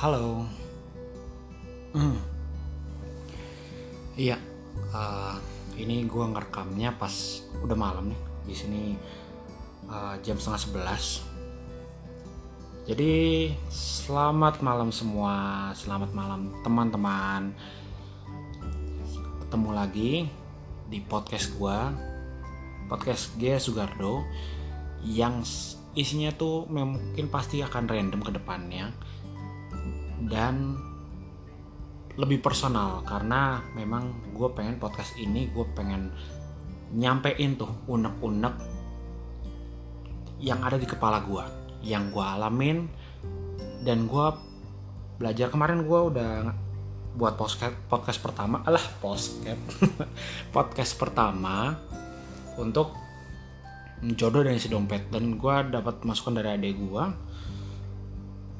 Halo. Hmm. Iya. uh, ini gua ngerekamnya pas udah malam nih. Di sini uh, jam setengah sebelas. Jadi selamat malam semua, selamat malam teman-teman. Ketemu lagi di podcast gua, podcast G Sugardo, yang isinya tuh mungkin pasti akan random ke depannya dan lebih personal karena memang gue pengen podcast ini gue pengen nyampein tuh unek-unek yang ada di kepala gue yang gue alamin. Dan gue belajar kemarin gue udah buat podcast podcast pertama alah podcast podcast pertama untuk jodoh dari si dompet. Dan gue dapat masukan dari adik gue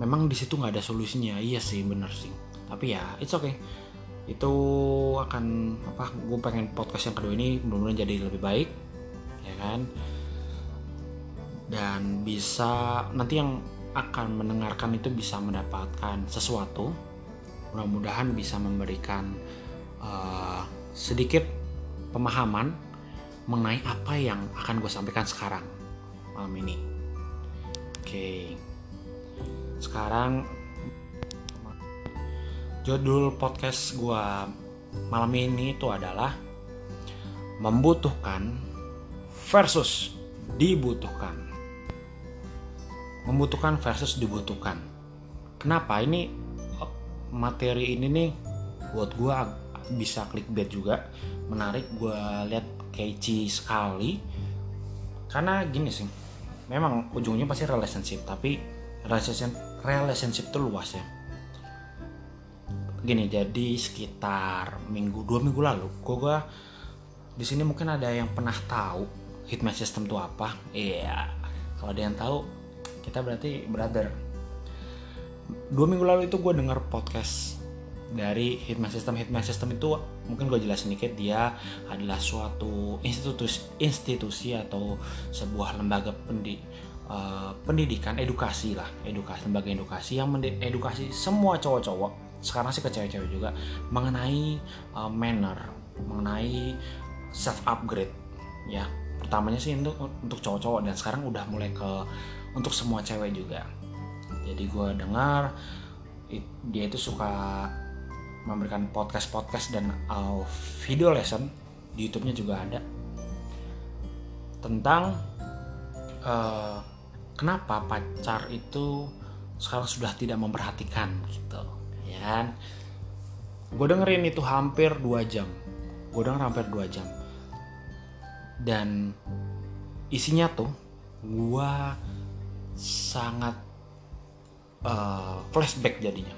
memang di situ nggak ada solusinya. Iya sih bener sih. Tapi ya it's okay. Itu akan apa gue pengen podcast yang kedua ini benar-benar jadi lebih baik ya kan? Dan bisa nanti yang akan mendengarkan itu bisa mendapatkan sesuatu. Mudah-mudahan bisa memberikan uh, sedikit pemahaman mengenai apa yang akan gue sampaikan sekarang malam ini. Oke. okay sekarang judul podcast gue malam ini itu adalah membutuhkan versus dibutuhkan. Membutuhkan versus dibutuhkan. Kenapa? Ini materi ini nih buat gue bisa clickbait juga. Menarik gue lihat catchy sekali. Karena gini sih memang ujungnya pasti relationship tapi relationship relationship itu luas ya. Gini jadi sekitar minggu dua minggu lalu gue gua di sini mungkin ada yang pernah tahu hitman system itu apa? Iya. Kalau ada yang tahu kita berarti brother. Dua minggu lalu itu gue denger podcast dari Hitman System. Hitman System itu mungkin gue jelasin dikit dia adalah suatu institusi institusi atau sebuah lembaga pendi, uh, pendidikan edukasi lah edukasi lembaga edukasi yang edukasi semua cowok-cowok sekarang sih ke cewek-cewek juga mengenai uh, manner mengenai self upgrade ya. Pertamanya sih untuk untuk cowok-cowok dan sekarang udah mulai ke untuk semua cewek juga. Jadi gue dengar dia itu suka memberikan podcast-podcast dan uh, video lesson di YouTube-nya juga ada tentang uh, kenapa pacar itu sekarang sudah tidak memperhatikan gitu. Ya kan? Gue dengerin itu hampir dua jam. Gue denger hampir dua jam. Dan isinya tuh gue sangat uh, flashback jadinya.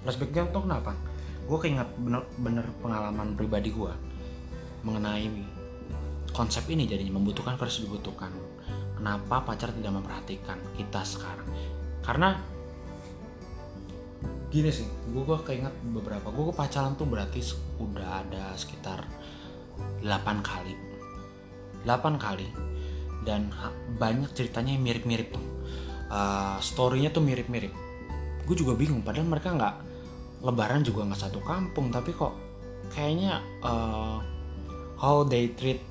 Flashbacknya tuh kenapa? Gue keinget bener-bener pengalaman pribadi gue mengenai konsep ini jadinya membutuhkan versus dibutuhkan kenapa pacar tidak memperhatikan kita sekarang? Karena gini sih gue keinget beberapa gue pacaran tuh berarti udah ada sekitar 8 kali. 8 kali. Dan banyak ceritanya yang mirip-mirip tuh. Uh, storynya tuh mirip-mirip. Gue juga bingung padahal mereka nggak lebaran juga nggak satu kampung tapi kok kayaknya uh, how they treat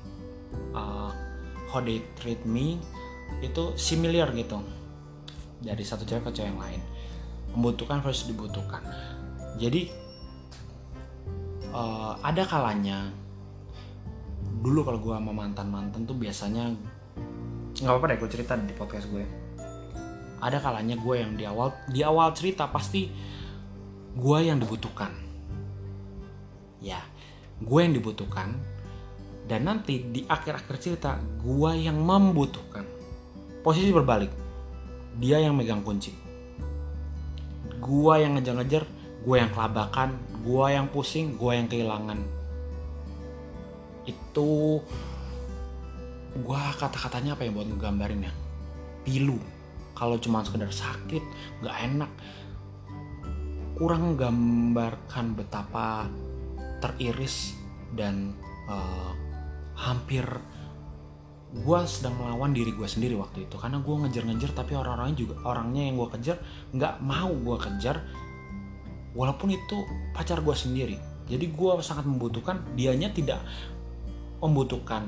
uh, how they treat me itu similar gitu. Dari satu cewek ke cewek yang lain. Membutuhkan versus dibutuhkan. Jadi uh, ada kalanya dulu kalau gue sama mantan mantan tuh biasanya nggak apa-apa deh gue cerita di podcast gue ada kalanya gue yang di awal di awal cerita pasti gue yang dibutuhkan. Ya gue yang dibutuhkan dan nanti di akhir-akhir cerita gue yang membutuhkan posisi berbalik. Dia yang megang kunci. Gua yang ngejar-ngejar gua yang kelabakan gua yang pusing gua yang kehilangan. Itu gua kata-katanya apa ya buat ngegambarin ya? Pilu. Kalau cuma sekedar sakit nggak enak. Kurang menggambarkan betapa teriris dan uh, hampir gue sedang melawan diri gue sendiri waktu itu. Karena gue ngejar-ngejar tapi orang-orangnya juga orangnya yang gue kejar nggak mau gue kejar walaupun itu pacar gue sendiri. Jadi gue sangat membutuhkan dianya tidak membutuhkan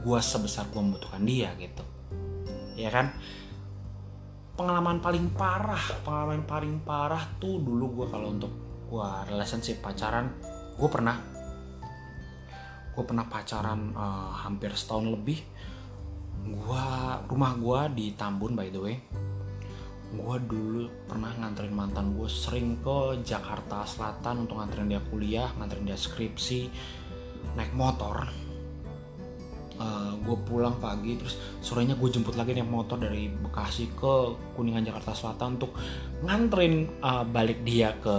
gue sebesar gue membutuhkan dia gitu. Ya kan? Pengalaman paling parah pengalaman paling parah tuh dulu gue kalau untuk gue relationship pacaran gue pernah gue pernah pacaran uh, hampir setahun lebih. Gua rumah gua di Tambun by the way. Gua dulu pernah nganterin mantan gue sering ke Jakarta Selatan untuk nganterin dia kuliah nganterin dia skripsi naik motor. Uh, eh, gue pulang pagi terus sorenya gue jemput lagi naik motor dari Bekasi ke Kuningan Jakarta Selatan untuk nganterin uh, balik dia ke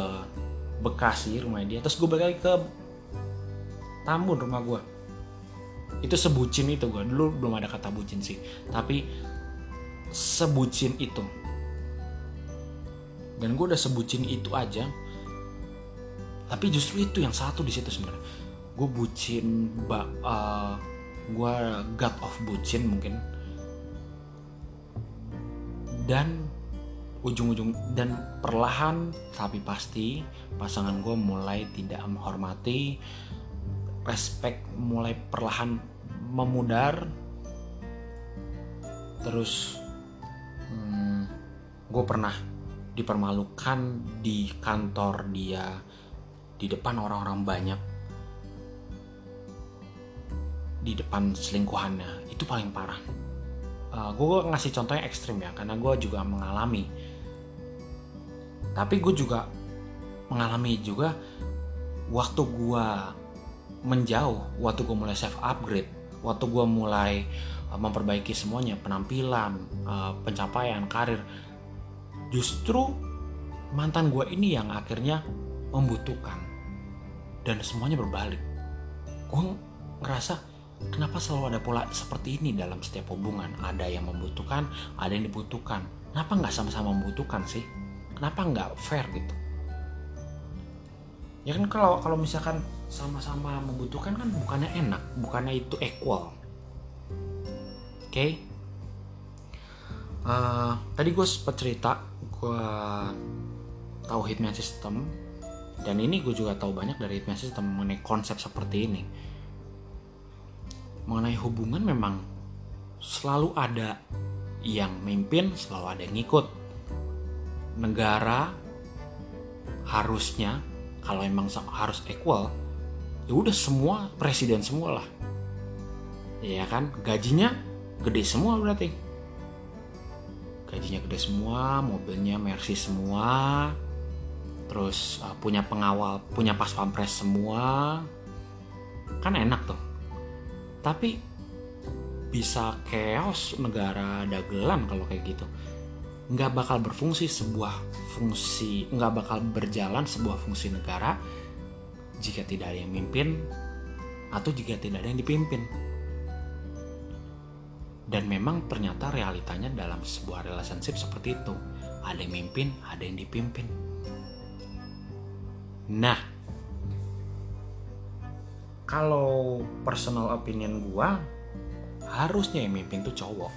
Bekasi rumah dia. Terus gue balik lagi ke Tambun rumah gue itu sebucin itu gue dulu belum ada kata bucin sih. Tapi sebucin itu. Dan gue udah sebucin itu aja. Tapi justru itu yang satu di situ sebenarnya. Gue bucin uh, eh, gue god of bucin mungkin. Dan ujung-ujung dan perlahan tapi pasti pasangan gue mulai tidak menghormati respect mulai perlahan memudar. Terus hmm, gue pernah dipermalukan di kantor dia di depan orang-orang banyak. Di depan selingkuhannya. Itu paling parah. Uh, gue ngasih contoh yang ekstrim ya karena gue juga mengalami. Tapi gue juga mengalami juga waktu gue menjauh waktu gue mulai self upgrade waktu gue mulai uh, memperbaiki semuanya penampilan uh, pencapaian karir justru mantan gue ini yang akhirnya membutuhkan. Dan semuanya berbalik. Gue ngerasa kenapa selalu ada pola seperti ini dalam setiap hubungan? Ada yang membutuhkan ada yang dibutuhkan. Kenapa nggak sama-sama membutuhkan sih? Kenapa nggak fair gitu? Ya kan kalau kalau misalkan sama-sama membutuhkan kan bukannya enak bukannya itu equal. Oke? Okay? uh, eh, tadi gue sempat cerita gue tahu hitman system dan ini gue juga tahu banyak dari hitman system mengenai konsep seperti ini. Mengenai hubungan memang selalu ada yang mimpin selalu ada yang ngikut. Negara harusnya kalau emang harus equal ya udah semua presiden semua lah. Ya kan? Gajinya gede semua berarti. Gajinya gede semua mobilnya Mercy semua terus uh, punya pengawal punya pas pampres semua. Kan enak tuh. Tapi bisa chaos negara dagelan kalau kayak gitu. Nggak bakal berfungsi sebuah fungsi nggak bakal berjalan sebuah fungsi negara jika tidak ada yang mimpin atau jika tidak ada yang dipimpin. Dan memang ternyata realitanya dalam sebuah relationship seperti itu. Ada yang mimpin ada yang dipimpin. Nah kalau personal opinion gua harusnya yang mimpin tuh cowok.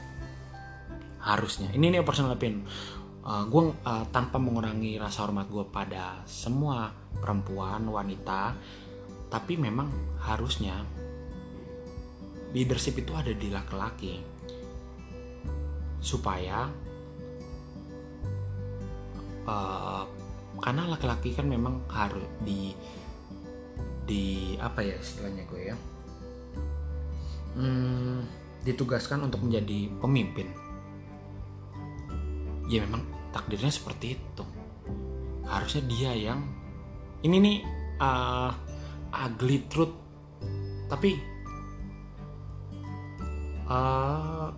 Harusnya. Ini nih personal opinion uh, gue uh, tanpa mengurangi rasa hormat gue pada semua perempuan wanita tapi memang harusnya leadership itu ada di laki-laki. Supaya uh, karena laki-laki kan memang harus di di apa ya istilahnya gue ya? Hmm, ditugaskan untuk menjadi pemimpin. Ya memang takdirnya seperti itu. Harusnya dia yang ini nih uh, ugly truth. Tapi uh,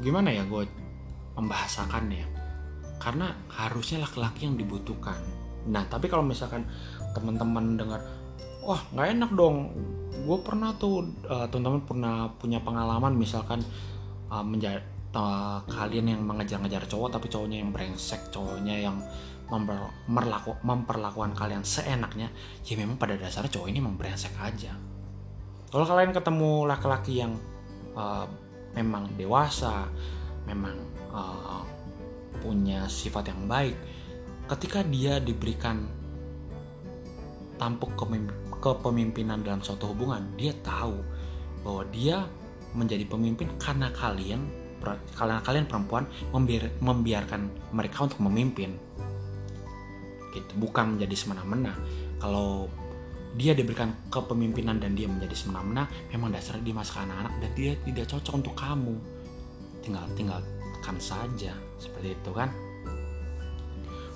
gimana ya gue membahasakannya? Karena harusnya laki-laki yang dibutuhkan. Nah tapi kalau misalkan teman-teman dengar wah nggak enak dong. Gue pernah tuh uh, teman-teman pernah punya pengalaman misalkan uh, menjadi uh, kalian yang mengejar-ngejar cowok tapi cowoknya yang brengsek cowoknya yang memper, memperlakukan kalian seenaknya ya memang pada dasarnya cowok ini memang brengsek aja. Kalau kalian ketemu laki-laki yang uh, memang dewasa memang uh, punya sifat yang baik ketika dia diberikan tampuk kepemimpinan dalam suatu hubungan dia tahu bahwa dia menjadi pemimpin karena kalian karena kalian perempuan membiar, membiarkan mereka untuk memimpin. Gitu bukan menjadi semena-mena. Kalau dia diberikan kepemimpinan dan dia menjadi semena-mena memang dasarnya dia masuk anak-anak dan dia tidak cocok untuk kamu. Tinggal tinggalkan saja seperti itu kan?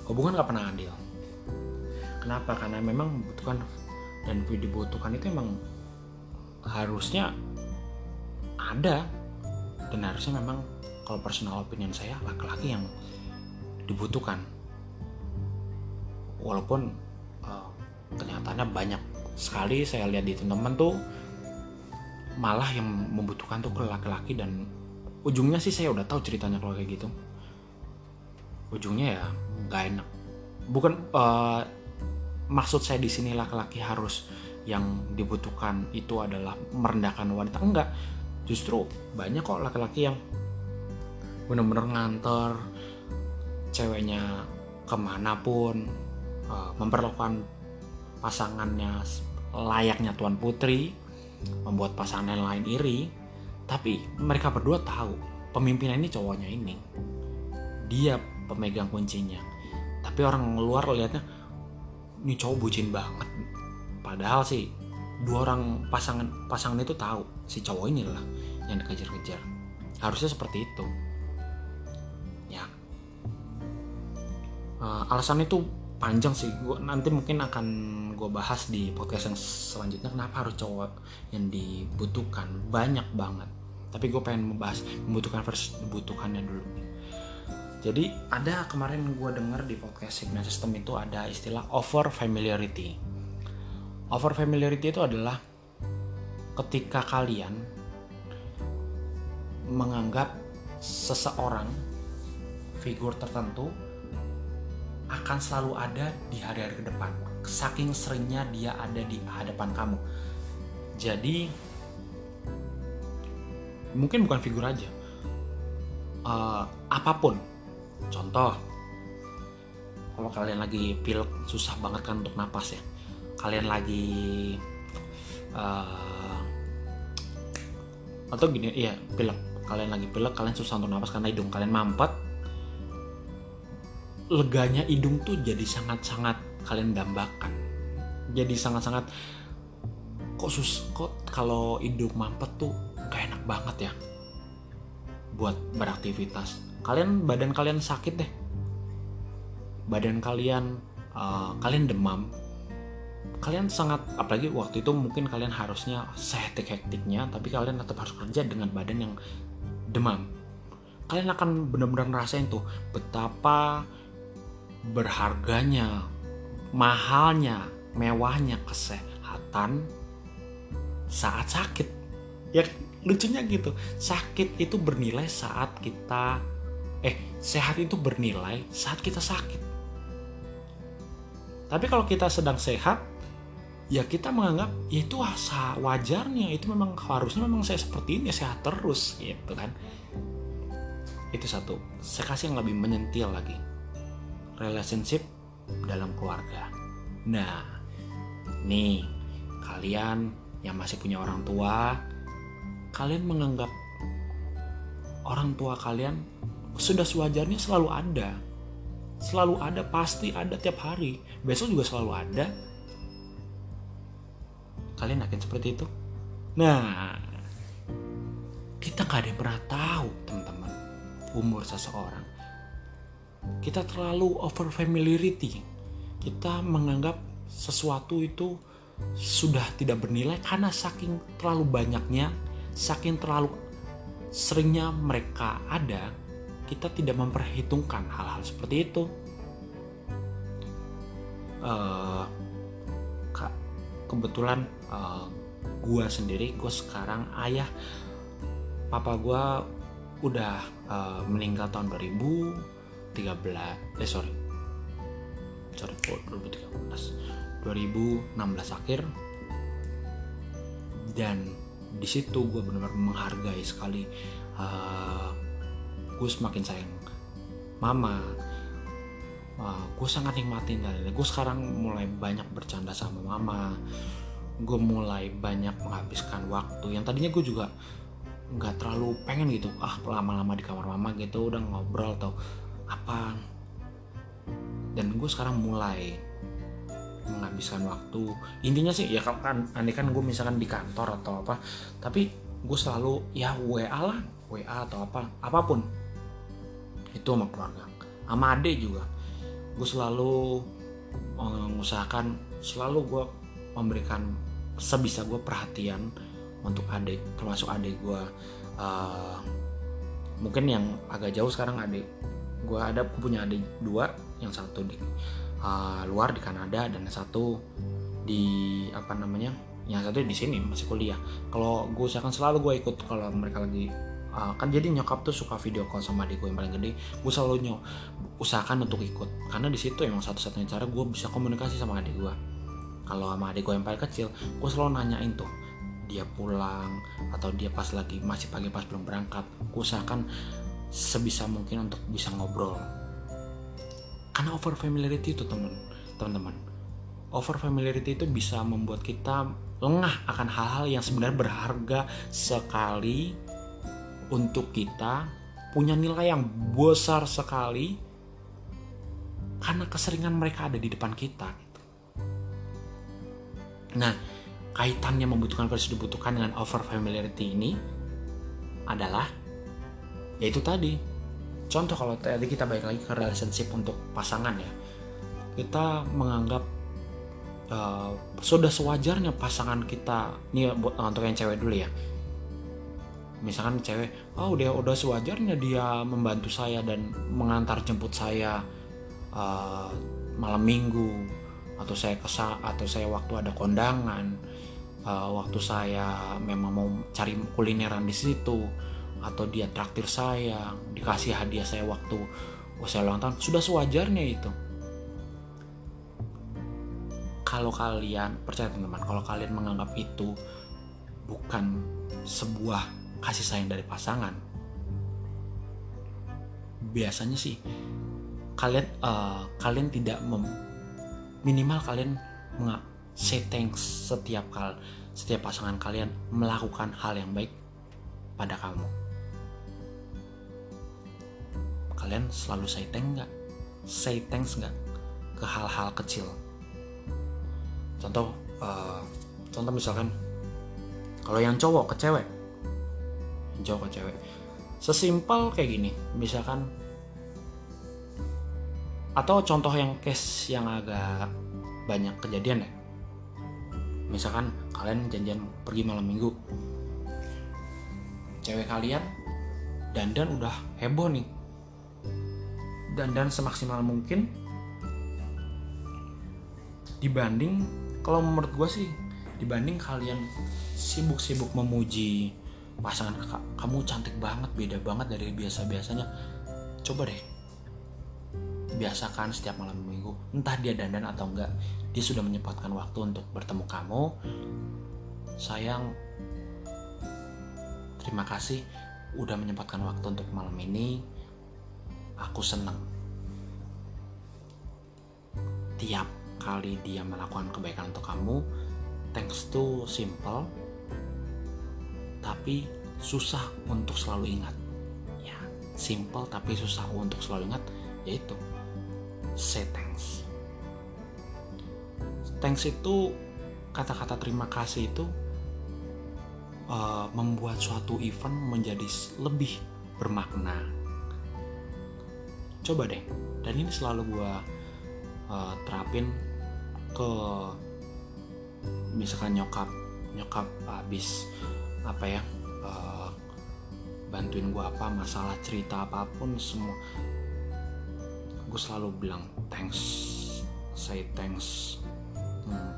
Hubungan gak pernah adil. Kenapa? Karena memang membutuhkan dan dibutuhkan itu memang harusnya ada dan harusnya memang kalau personal opinion saya laki-laki yang dibutuhkan. Walaupun uh, kenyataannya banyak sekali saya lihat di teman-teman tuh malah yang membutuhkan tuh laki-laki dan ujungnya sih saya udah tahu ceritanya kalau kayak gitu. Ujungnya ya nggak enak. Bukan uh, maksud saya di sini laki-laki harus yang dibutuhkan itu adalah merendahkan wanita. Enggak justru banyak kok laki-laki yang bener-bener nganter ceweknya ke mana pun uh, memperlakukan pasangannya layaknya tuan putri membuat pasangan lain iri. Tapi mereka berdua tahu pemimpin ini cowoknya ini. Dia pemegang kuncinya. Tapi orang luar lihatnya ini cowok bucin banget. Padahal sih dua orang pasangan pasangan itu tahu si cowok ini lah yang dikejar-kejar. Harusnya seperti itu. Ya. Uh, alasan itu panjang sih. Gua nanti mungkin akan gue bahas di podcast yang selanjutnya kenapa harus cowok yang dibutuhkan. Banyak banget. Tapi gue pengen membahas membutuhkan versus dibutuhkannya dulu. Jadi ada kemarin gue denger di podcast Signal System itu ada istilah over familiarity. Over familiarity itu adalah ketika kalian menganggap seseorang figur tertentu akan selalu ada di hari-hari ke depan. Saking seringnya dia ada di hadapan kamu. Jadi mungkin bukan figur aja. Uh, apa pun. Contoh kalau kalian lagi pil susah banget kan untuk napas ya. Kalian lagi uh, atau gini iya pilek kalian lagi pilek kalian susah untuk nafas karena hidung kalian mampet. Leganya hidung tuh jadi sangat-sangat kalian dambakan. Jadi sangat-sangat kok sus kok kalau hidung mampet tuh gak enak banget ya buat beraktivitas. Kalian badan kalian sakit deh. Badan kalian uh, kalian demam kalian sangat apalagi waktu itu mungkin kalian harusnya sehektik-hektiknya tapi kalian tetap harus kerja dengan badan yang demam. Kalian akan benar-benar ngerasain tuh betapa berharganya mahalnya mewahnya kesehatan saat sakit. Ya lucunya gitu. Sakit itu bernilai saat kita eh sehat itu bernilai saat kita sakit. Tapi kalau kita sedang sehat ya kita menganggap ya itu wajarnya. Itu memang harusnya memang saya seperti ini sehat terus gitu kan. Itu satu. Saya kasih yang lebih menyentil lagi. Relationship dalam keluarga. Nah nih kalian yang masih punya orang tua kalian menganggap orang tua kalian sudah sewajarnya selalu ada. Selalu ada pasti ada tiap hari. Besok juga selalu ada Kalian yakin seperti itu? Nah, kita gak ada yang pernah tahu teman-teman umur seseorang. Kita terlalu over familiarity. Kita menganggap sesuatu itu sudah tidak bernilai karena saking terlalu banyaknya, saking terlalu seringnya mereka ada, kita tidak memperhitungkan hal-hal seperti itu. Uh, kebetulan uh, gua sendiri gue sekarang ayah. Papa gua udah uh, meninggal tahun 2013 eh sorry. Sorry 2013 2016 akhir. Dan di situ gue benar-benar menghargai sekali uh, gue semakin sayang. Mama uh, gue sangat nikmatin dan gue sekarang mulai banyak bercanda sama mama. Gue mulai banyak menghabiskan waktu. Yang tadinya gue juga nggak terlalu pengen gitu. Ah lama-lama di kamar mama gitu udah ngobrol atau apa dan gue sekarang mulai menghabiskan waktu. Intinya sih ya kan aneh kan gue misalkan di kantor atau apa tapi gue selalu ya WA lah. WA atau apa apa pun. Itu sama keluarga. Sama ade juga gue selalu mengusahakan selalu gue memberikan sebisa gue perhatian untuk adik termasuk adik gue uh, mungkin yang agak jauh sekarang adik gue ada punya adik dua yang satu di uh, luar di Kanada dan yang satu di apa namanya yang satu di sini masih kuliah. Kalau gue usahakan selalu gue ikut kalau mereka lagi uh, kan jadi nyokap tuh suka video call sama adik gue yang paling gede. Gue selalu nyok usahakan untuk ikut. Karena di situ emang satu-satunya cara gue bisa komunikasi sama adik gue kalau sama adik gue yang paling kecil gue selalu nanyain tuh dia pulang atau dia pas lagi masih pagi pas belum berangkat. Usahakan sebisa mungkin untuk bisa ngobrol. Karena over familiarity itu teman teman-teman over familiarity itu bisa membuat kita lengah akan hal-hal yang sebenarnya berharga sekali untuk kita punya nilai yang besar sekali karena keseringan mereka ada di depan kita gitu. Nah, kaitannya membutuhkan versus dibutuhkan dengan over familiarity ini adalah yaitu tadi contoh kalau tadi kita balik lagi ke relationship untuk pasangan ya kita menganggap uh, sudah sewajarnya pasangan kita ini untuk yang cewek dulu ya misalkan cewek oh udah udah sewajarnya dia membantu saya dan mengantar jemput saya uh, malam minggu atau saya kesa atau saya waktu ada kondangan uh, waktu saya memang mau cari kulineran di situ atau dia traktir saya dikasih hadiah saya waktu saya ulang tahun sudah sewajarnya itu. Kalau kalian percaya teman-teman kalau kalian menganggap itu bukan sebuah kasih sayang dari pasangan biasanya sih kalian uh, kalian tidak mem minimal kalian say thanks setiap kali setiap pasangan kalian melakukan hal yang baik pada kamu. Kalian selalu say thanks nggak? Say thanks nggak ke hal-hal kecil? Contoh, uh, contoh misalkan kalau yang cowok ke cewek, cowok ke cewek, sesimpel kayak gini, misalkan atau contoh yang case yang agak banyak kejadian ya. Misalkan kalian janjian pergi malam minggu. Cewek kalian dandan udah heboh nih. Dandan semaksimal mungkin dibanding kalau menurut gue sih dibanding kalian sibuk-sibuk memuji pasangan kamu cantik banget beda banget dari biasa biasanya coba deh biasakan setiap malam minggu entah dia dandan atau enggak dia sudah menyempatkan waktu untuk bertemu kamu. Sayang terima kasih udah menyempatkan waktu untuk malam ini. Aku senang. Tiap kali dia melakukan kebaikan untuk kamu thanks to simple tapi susah untuk selalu ingat. Ya simple tapi susah untuk selalu ingat yaitu say thanks. Thanks itu kata-kata terima kasih itu uh, membuat suatu event menjadi lebih bermakna. Coba deh dan ini selalu gue uh, terapin ke misalkan nyokap nyokap habis apa ya uh, bantuin gue apa masalah cerita apa pun semua. Gue selalu bilang thanks say thanks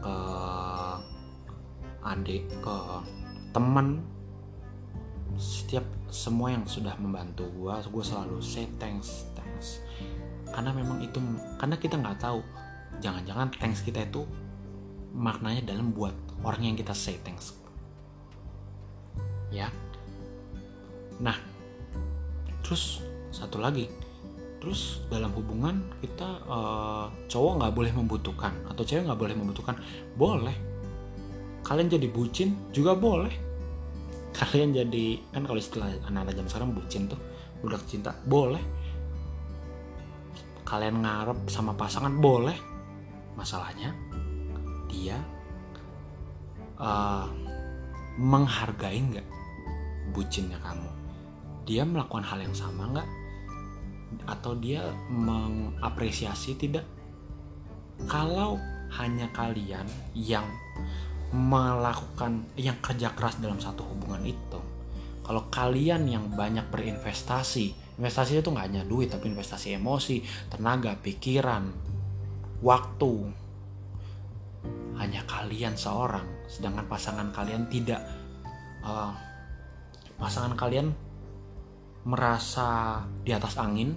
ke adik ke teman. Setiap semua yang sudah membantu gue gue selalu say thanks thanks. Karena memang itu karena kita nggak tahu. Jangan-jangan thanks kita itu maknanya dalam buat orang yang kita say thanks ya. Nah terus satu lagi. Terus dalam hubungan kita uh, cowok nggak boleh membutuhkan atau cewek nggak boleh membutuhkan boleh. Kalian jadi bucin juga boleh. Kalian jadi kan kalau istilah anak-anak zaman sekarang bucin tuh budak cinta boleh. Kalian ngarep sama pasangan boleh. Masalahnya dia uh, menghargai nggak bucinnya kamu. Dia melakukan hal yang sama nggak? Atau dia mengapresiasi tidak? Kalau hanya kalian yang melakukan yang kerja keras dalam satu hubungan itu kalau kalian yang banyak berinvestasi investasi itu nggak hanya duit tapi investasi emosi tenaga pikiran waktu. Hanya kalian seorang sedangkan pasangan kalian tidak uh, pasangan kalian merasa di atas angin,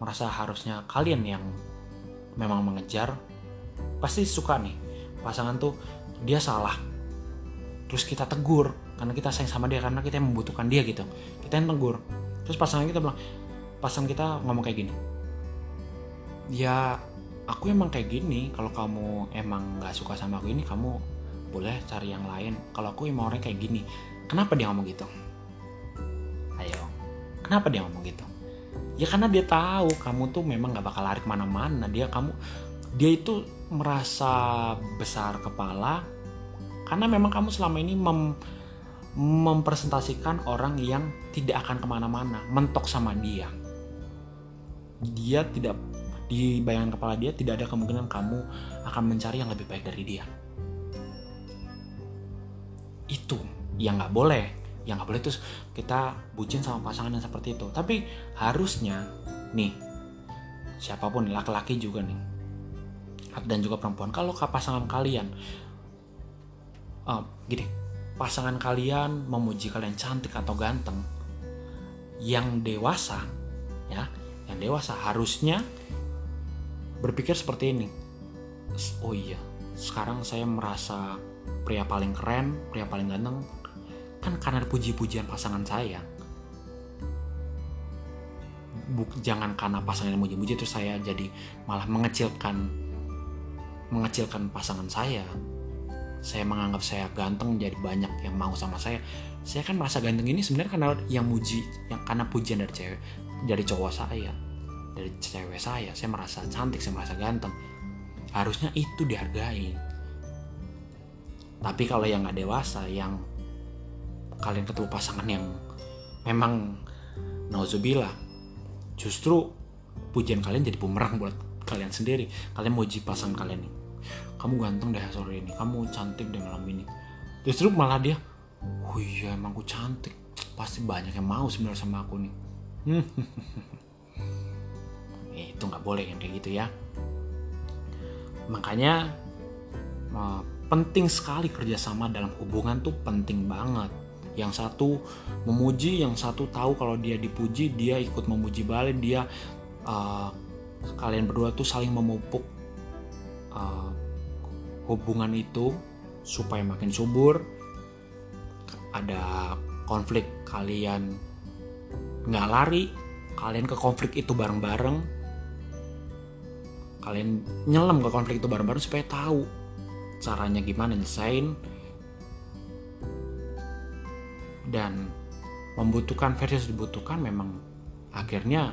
merasa harusnya kalian yang memang mengejar, pasti suka nih pasangan tuh dia salah. Terus kita tegur karena kita sayang sama dia karena kita yang membutuhkan dia gitu. Kita yang tegur. Terus pasangan kita bilang, pasangan kita ngomong kayak gini. Ya aku emang kayak gini. Kalau kamu emang nggak suka sama aku ini, kamu boleh cari yang lain. Kalau aku emang orangnya kayak gini. Kenapa dia ngomong gitu? Kenapa dia ngomong gitu? Ya karena dia tahu kamu tuh memang gak bakal lari ke mana-mana. Dia kamu dia itu merasa besar kepala karena memang kamu selama ini mem, mempresentasikan orang yang tidak akan ke mana-mana, mentok sama dia. Dia tidak di bayangan kepala dia tidak ada kemungkinan kamu akan mencari yang lebih baik dari dia. Itu yang nggak boleh yang nggak boleh terus kita bucin sama pasangan yang seperti itu. Tapi harusnya nih siapa pun laki-laki juga nih dan juga perempuan kalau ke pasangan kalian uh, gini pasangan kalian memuji kalian cantik atau ganteng yang dewasa ya yang dewasa harusnya berpikir seperti ini. Oh iya sekarang saya merasa pria paling keren pria paling ganteng kan karena puji-pujian pasangan saya. Buk, jangan karena pasangan yang muji-muji terus saya jadi malah mengecilkan mengecilkan pasangan saya. Saya menganggap saya ganteng jadi banyak yang mau sama saya. Saya kan merasa ganteng ini sebenarnya karena yang muji yang karena pujian dari cewek dari cowok saya dari cewek saya. Saya merasa cantik saya merasa ganteng. Harusnya itu dihargai. Tapi kalau yang nggak dewasa yang kalian ketemu pasangan yang memang nauzubillah. Justru pujian kalian jadi bumerang buat kalian sendiri. Kalian mau pasangan kalian nih. Kamu ganteng deh sore ini. Kamu cantik deh malam ini. Justru malah dia oh iya emang aku cantik. Pasti banyak yang mau sebenarnya sama aku nih. Eh, itu nggak boleh yang kayak gitu ya. Makanya penting sekali kerjasama dalam hubungan tuh penting banget yang satu memuji yang satu tahu kalau dia dipuji dia ikut memuji balik dia uh, kalian berdua tuh saling memupuk uh, hubungan itu supaya makin subur. Ada konflik kalian nggak lari kalian ke konflik itu bareng-bareng. Kalian nyelam ke konflik itu bareng-bareng supaya tahu caranya gimana nyelesain dan membutuhkan versus dibutuhkan memang akhirnya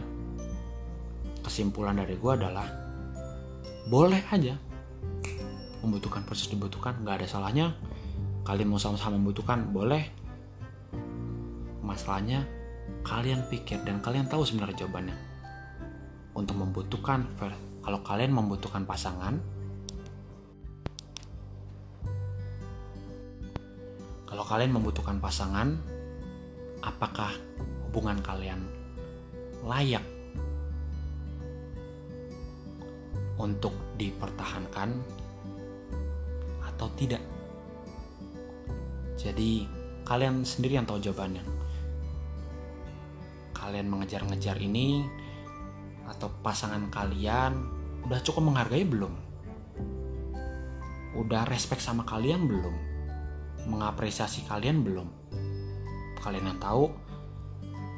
kesimpulan dari gue adalah boleh aja. Membutuhkan versus dibutuhkan nggak ada salahnya. Kalian mau sama-sama membutuhkan boleh. Masalahnya kalian pikir dan kalian tahu sebenarnya jawabannya. Untuk membutuhkan kalau kalian membutuhkan pasangan kalau kalian membutuhkan pasangan apakah hubungan kalian layak untuk dipertahankan atau tidak. Jadi kalian sendiri yang tahu jawabannya. Kalian mengejar-ngejar ini atau pasangan kalian udah cukup menghargai belum? Udah respect sama kalian belum? Mengapresiasi kalian belum? kalian yang tahu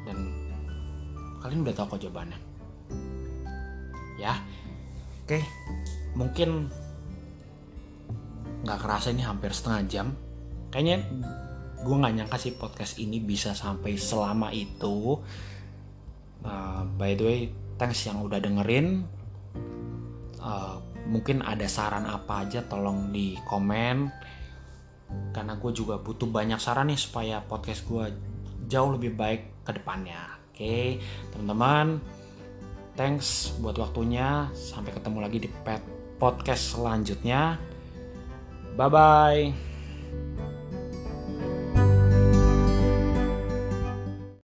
dan kalian udah tahu kok jawabannya. Ya oke. Mungkin nggak kerasa ini hampir setengah jam. Kayaknya gue nggak nyangka sih podcast ini bisa sampai selama itu. Uh, by the way thanks yang udah dengerin. Uh, mungkin ada saran apa aja tolong di komen karena gue juga butuh banyak saran nih supaya podcast gue jauh lebih baik ke depannya. Oke okay? teman-teman thanks buat waktunya. Sampai ketemu lagi di podcast selanjutnya. Bye bye